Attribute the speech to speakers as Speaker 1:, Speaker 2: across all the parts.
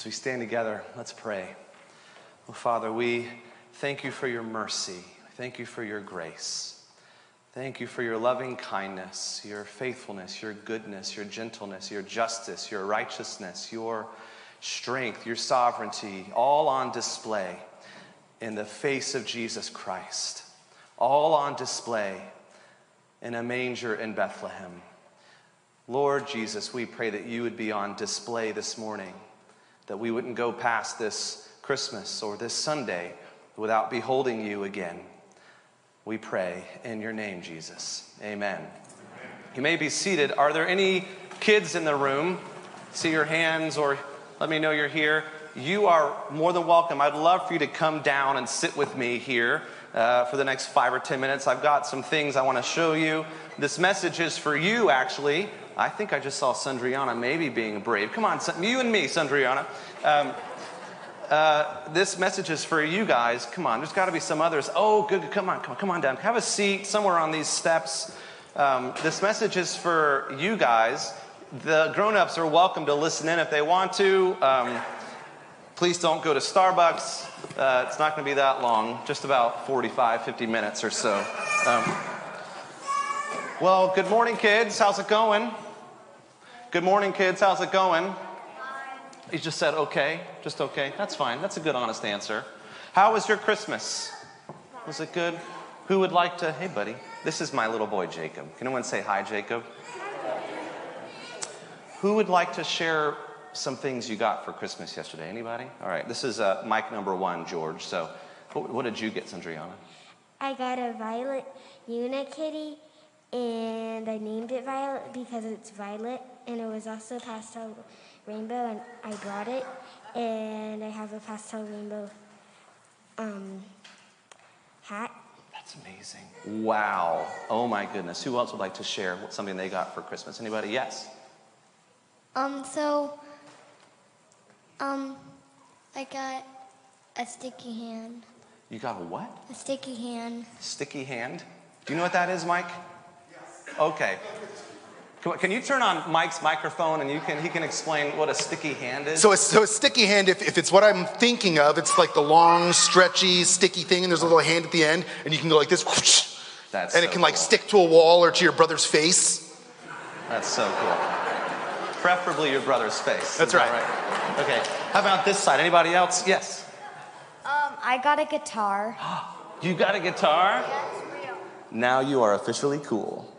Speaker 1: As we stand together, let's pray. Oh, Father, we thank you for your mercy. Thank you for your grace. Thank you for your loving kindness, your faithfulness, your goodness, your gentleness, your justice, your righteousness, your strength, your sovereignty, all on display in the face of Jesus Christ, all on display in a manger in Bethlehem. Lord Jesus, we pray that you would be on display this morning, that we wouldn't go past this Christmas or this Sunday without beholding you again. We pray in your name, Jesus. Amen. Amen. You may be seated. Are there any kids in the room? See your hands or let me know you're here. You are more than welcome. I'd love for you to come down and sit with me here uh, for the next five or ten minutes. I've got some things I want to show you. This message is for you, actually. I think I just saw Sandriana maybe being brave. Come on, you and me, Sandriana. Um, uh, this message is for you guys. Come on, there's got to be some others. Oh, good, come on, come on, come on down. Have a seat somewhere on these steps. Um, this message is for you guys. The grown ups are welcome to listen in if they want to. Um, please don't go to Starbucks. Uh, it's not going to be that long, just about 45, 50 minutes or so. Um, well, good morning, kids. How's it going? Good morning, kids. How's it going? He just said, okay, just okay. That's fine. That's a good, honest answer. How was your Christmas? Was it good? Who would like to? Hey, buddy. This is my little boy, Jacob. Can anyone say hi, Jacob? Who would like to share some things you got for Christmas yesterday? Anybody? All right. This is uh, mic number one, George. So, what, what did you get, Sandriana?
Speaker 2: I got a violet unikitty, and I named it Violet because it's violet, and it was also pastel rainbow, and I brought it, and I have a pastel rainbow um, hat.
Speaker 1: That's amazing. Wow. Oh my goodness. Who else would like to share something they got for Christmas? Anybody? Yes.
Speaker 3: Um. So. Um. I got a sticky hand.
Speaker 1: You got a what?
Speaker 3: A sticky hand.
Speaker 1: Sticky hand. Do you know what that is, Mike? Yes. Okay. Can you turn on Mike's microphone and you can, he can explain what a sticky hand is?
Speaker 4: So, a, so a sticky hand, if, if it's what I'm thinking of, it's like the long, stretchy, sticky thing, and there's a little hand at the end, and you can go like this, whoosh,
Speaker 1: That's
Speaker 4: and
Speaker 1: so
Speaker 4: it can like stick to a wall or to your brother's face.
Speaker 1: That's so cool. Preferably your brother's face.
Speaker 4: That's
Speaker 1: Is that
Speaker 4: right.
Speaker 1: right. Okay. How about this side? Anybody else? Yes.
Speaker 5: Um, I got a guitar.
Speaker 1: You got a guitar? Yes, real. now you are officially cool.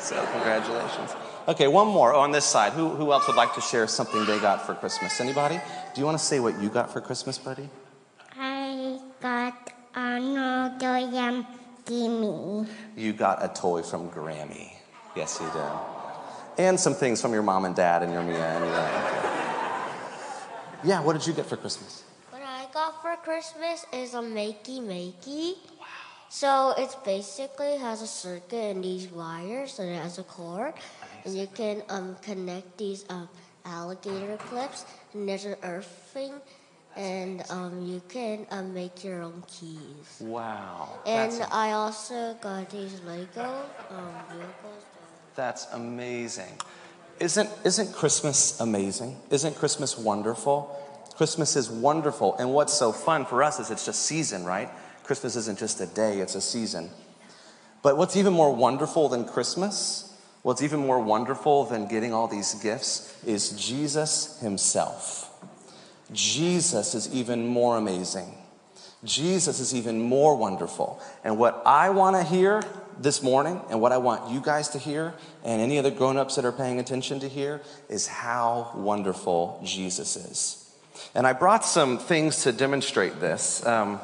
Speaker 1: So, congratulations. Okay, one more on this side. Who, who else would like to share something they got for Christmas? Anybody? Do you want to say what you got for Christmas, buddy?
Speaker 2: I got Arnold William Gimme.
Speaker 1: You got a toy from Grammy. Yes, you did. And some things from your mom and dad and your Mia and your. Yeah, what did you get for Christmas?
Speaker 6: What I got for Christmas is a makey makey. Wow. So it basically has a circuit and these wires and it has a cord. And you can um, connect these um, alligator clips and there's an earthing and um, you can um, make your own keys.
Speaker 1: Wow.
Speaker 6: And I also got these Lego um, vehicles.
Speaker 1: That's amazing. Isn't, isn't Christmas amazing? Isn't Christmas wonderful? Christmas is wonderful. And what's so fun for us is it's just a season, right? Christmas isn't just a day, it's a season. But what's even more wonderful than Christmas, what's even more wonderful than getting all these gifts, is Jesus Himself. Jesus is even more amazing. Jesus is even more wonderful. And what I want to hear this morning, and what I want you guys to hear, and any other grown ups that are paying attention to hear, is how wonderful Jesus is. And I brought some things to demonstrate this. Um,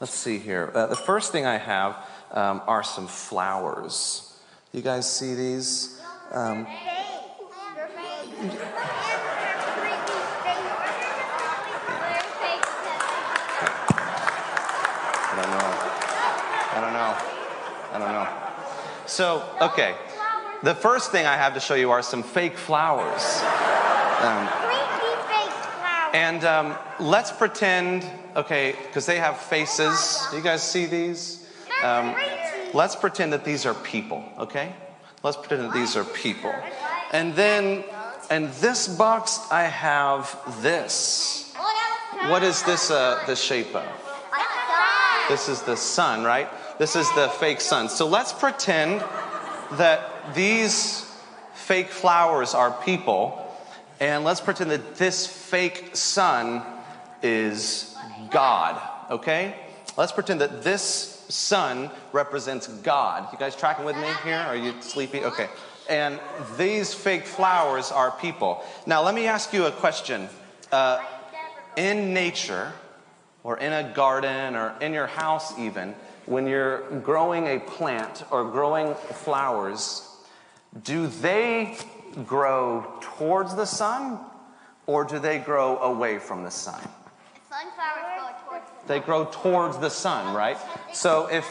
Speaker 1: let's see here. Uh, the first thing I have um, are some flowers. You guys see these? Um, I don't know. I don't know. I don't know. So, okay. The first thing I have to show you are some fake flowers. Um, and um, let's pretend, okay, because they have faces. Do you guys see these? Um, let's pretend that these are people, okay? Let's pretend that these are people. And then in this box, I have this. what is this uh, the shape of? This is the sun, right? This is the fake sun. So let's pretend that these fake flowers are people, and let's pretend that this fake sun is God, okay? Let's pretend that this sun represents God. You guys tracking with me here? Are you sleepy? Okay. And these fake flowers are people. Now, let me ask you a question. Uh, in nature, or in a garden, or in your house, even, when you're growing a plant or growing flowers, do they grow towards the sun or do they grow away from the sun?
Speaker 3: Sunflowers towards
Speaker 1: They grow towards the sun, right? So if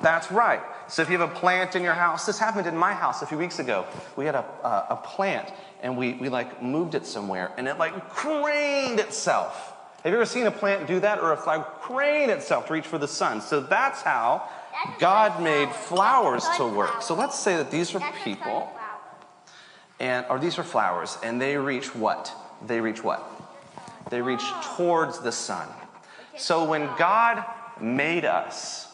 Speaker 1: that's right. So if you have a plant in your house, this happened in my house a few weeks ago. We had a, a, a plant and we, we like moved it somewhere and it like craned itself. Have you ever seen a plant do that or a flower crane itself to reach for the sun? So that's how God made flowers to work. So let's say that these are people and or these are flowers and they reach what? They reach what? They reach towards the sun. So when God made us,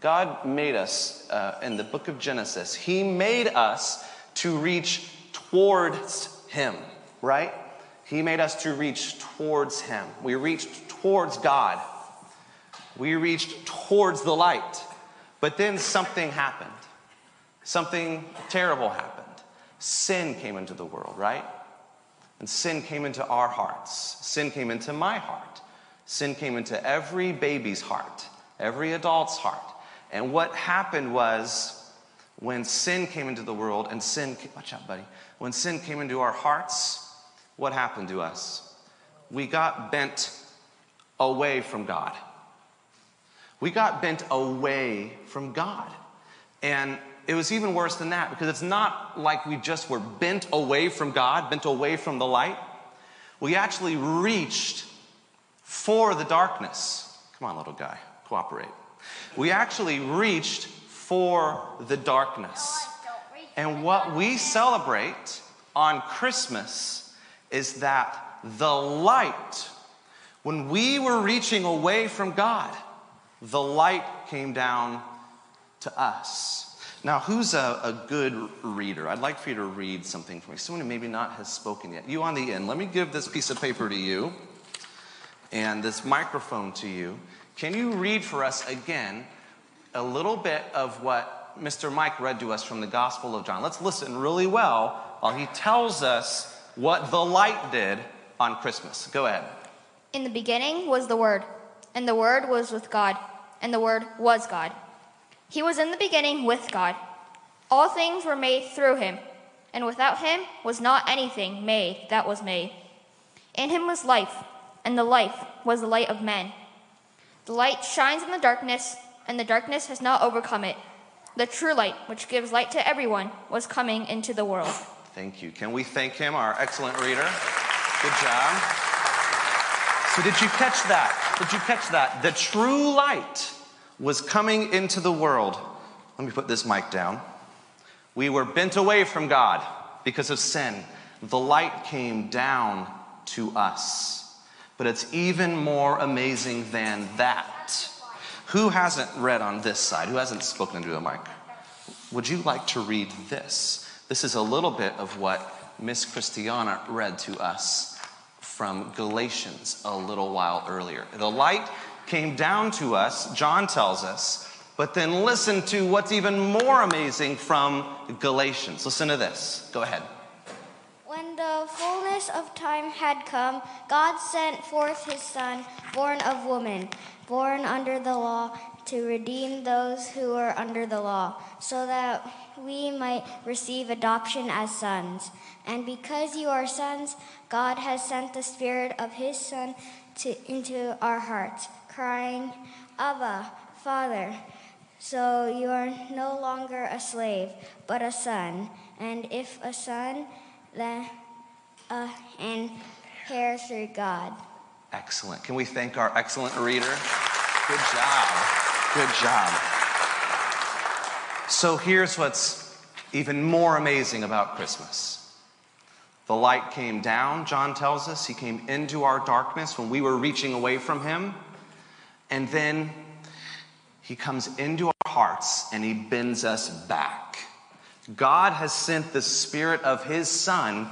Speaker 1: God made us uh, in the book of Genesis, He made us to reach towards Him, right? He made us to reach towards Him. We reached towards God. We reached towards the light. But then something happened. Something terrible happened. Sin came into the world, right? And sin came into our hearts. Sin came into my heart. Sin came into every baby's heart, every adult's heart. And what happened was when sin came into the world and sin, watch out, buddy. When sin came into our hearts, what happened to us? We got bent away from God. We got bent away from God. And it was even worse than that because it's not like we just were bent away from God, bent away from the light. We actually reached for the darkness. Come on, little guy, cooperate. We actually reached for the darkness. And what we celebrate on Christmas is that the light, when we were reaching away from God, the light came down to us. Now, who's a, a, good reader? I'd like for you to read something for me. Someone who maybe not has spoken yet. You on the end. Let me give this piece of paper to you and this microphone to you. Can you read for us again a little bit of what Mr. Mike read to us from the Gospel of John? Let's listen really well while he tells us what the light did on Christmas. Go ahead.
Speaker 7: In the beginning was the Word, and the Word was with God, and the Word was God. He was in the beginning with God. All things were made through him, and without him was not anything made that was made. In him was life, and the life was the light of men. The light shines in the darkness, and the darkness has not overcome it. The true light, which gives light to everyone, was coming into the world.
Speaker 1: Thank you. Can we thank him, our excellent reader? Good job. So, did you catch that? Did you catch that? The true light was coming into the world. Let me put this mic down. We were bent away from God because of sin. The light came down to us. But it's even more amazing than that. Who hasn't read on this side? Who hasn't spoken into the mic? Would you like to read this? This is a little bit of what Miss Christiana read to us from Galatians a little while earlier. The light came down to us, John tells us, but then listen to what's even more amazing from Galatians. Listen to this. Go ahead.
Speaker 3: When the fullness of time had come, God sent forth his Son, born of woman, born under the law, to redeem those who were under the law, so that we might receive adoption as sons. And because you are sons, God has sent the Spirit of his Son to, into our hearts crying, Abba, Father. So you are no longer a slave, but a son. And if a son, then uh, an heir through God.
Speaker 1: Excellent. Can we thank our excellent reader? Good job. Good job. So here's what's even more amazing about Christmas The light came down, John tells us. He came into our darkness when we were reaching away from him. And then he comes into our hearts and he bends us back. God has sent the Spirit of his Son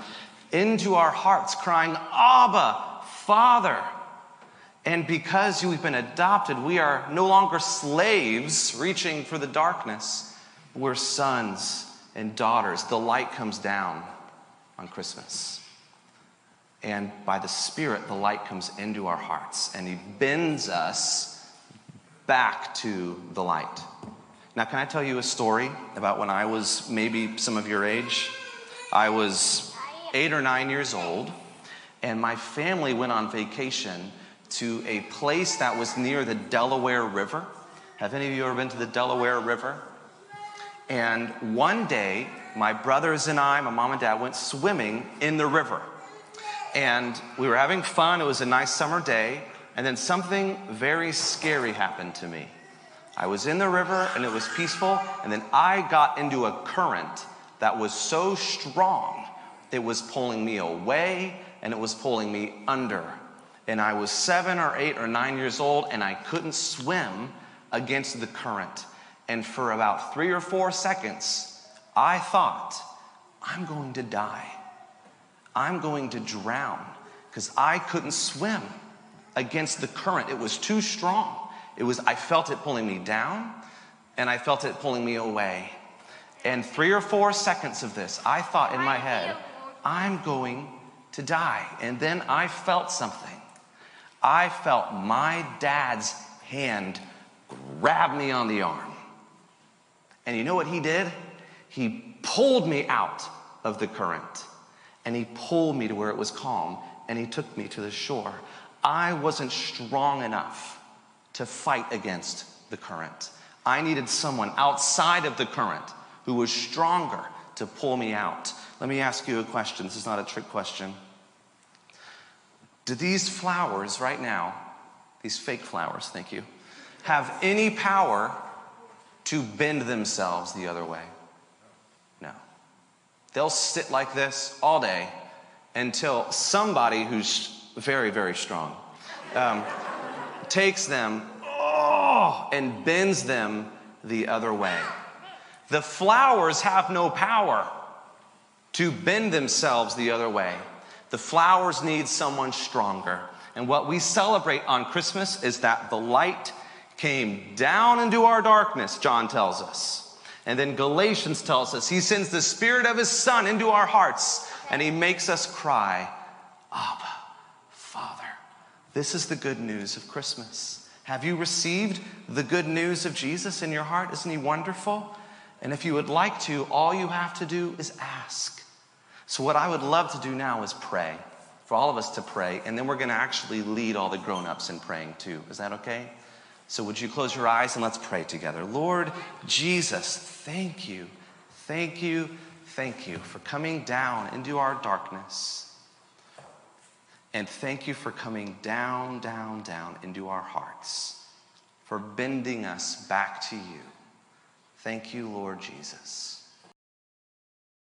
Speaker 1: into our hearts, crying, Abba, Father. And because we've been adopted, we are no longer slaves reaching for the darkness. We're sons and daughters. The light comes down on Christmas. And by the Spirit, the light comes into our hearts and He bends us back to the light. Now, can I tell you a story about when I was maybe some of your age? I was eight or nine years old, and my family went on vacation to a place that was near the Delaware River. Have any of you ever been to the Delaware River? And one day, my brothers and I, my mom and dad, went swimming in the river. And we were having fun. It was a nice summer day. And then something very scary happened to me. I was in the river and it was peaceful. And then I got into a current that was so strong, it was pulling me away and it was pulling me under. And I was seven or eight or nine years old and I couldn't swim against the current. And for about three or four seconds, I thought, I'm going to die. I'm going to drown because I couldn't swim against the current. It was too strong. It was, I felt it pulling me down and I felt it pulling me away. And three or four seconds of this, I thought in my head, I'm going to die. And then I felt something. I felt my dad's hand grab me on the arm. And you know what he did? He pulled me out of the current and he pulled me to where it was calm and he took me to the shore. I wasn't strong enough to fight against the current. I needed someone outside of the current who was stronger to pull me out. Let me ask you a question. This is not a trick question. Do these flowers right now, these fake flowers, thank you, have any power to bend themselves the other way? No. They'll sit like this all day until somebody who's very, very strong um, takes them oh, and bends them the other way. The flowers have no power to bend themselves the other way. The flowers need someone stronger. And what we celebrate on Christmas is that the light came down into our darkness, John tells us. And then Galatians tells us he sends the Spirit of His Son into our hearts and He makes us cry, Abba, Father. This is the good news of Christmas. Have you received the good news of Jesus in your heart? Isn't He wonderful? And if you would like to, all you have to do is ask. So, what I would love to do now is pray, for all of us to pray, and then we're going to actually lead all the grown ups in praying too. Is that okay? So, would you close your eyes and let's pray together? Lord Jesus, thank you, thank you, thank you for coming down into our darkness. And thank you for coming down, down, down into our hearts, for bending us back to you. Thank you, Lord Jesus.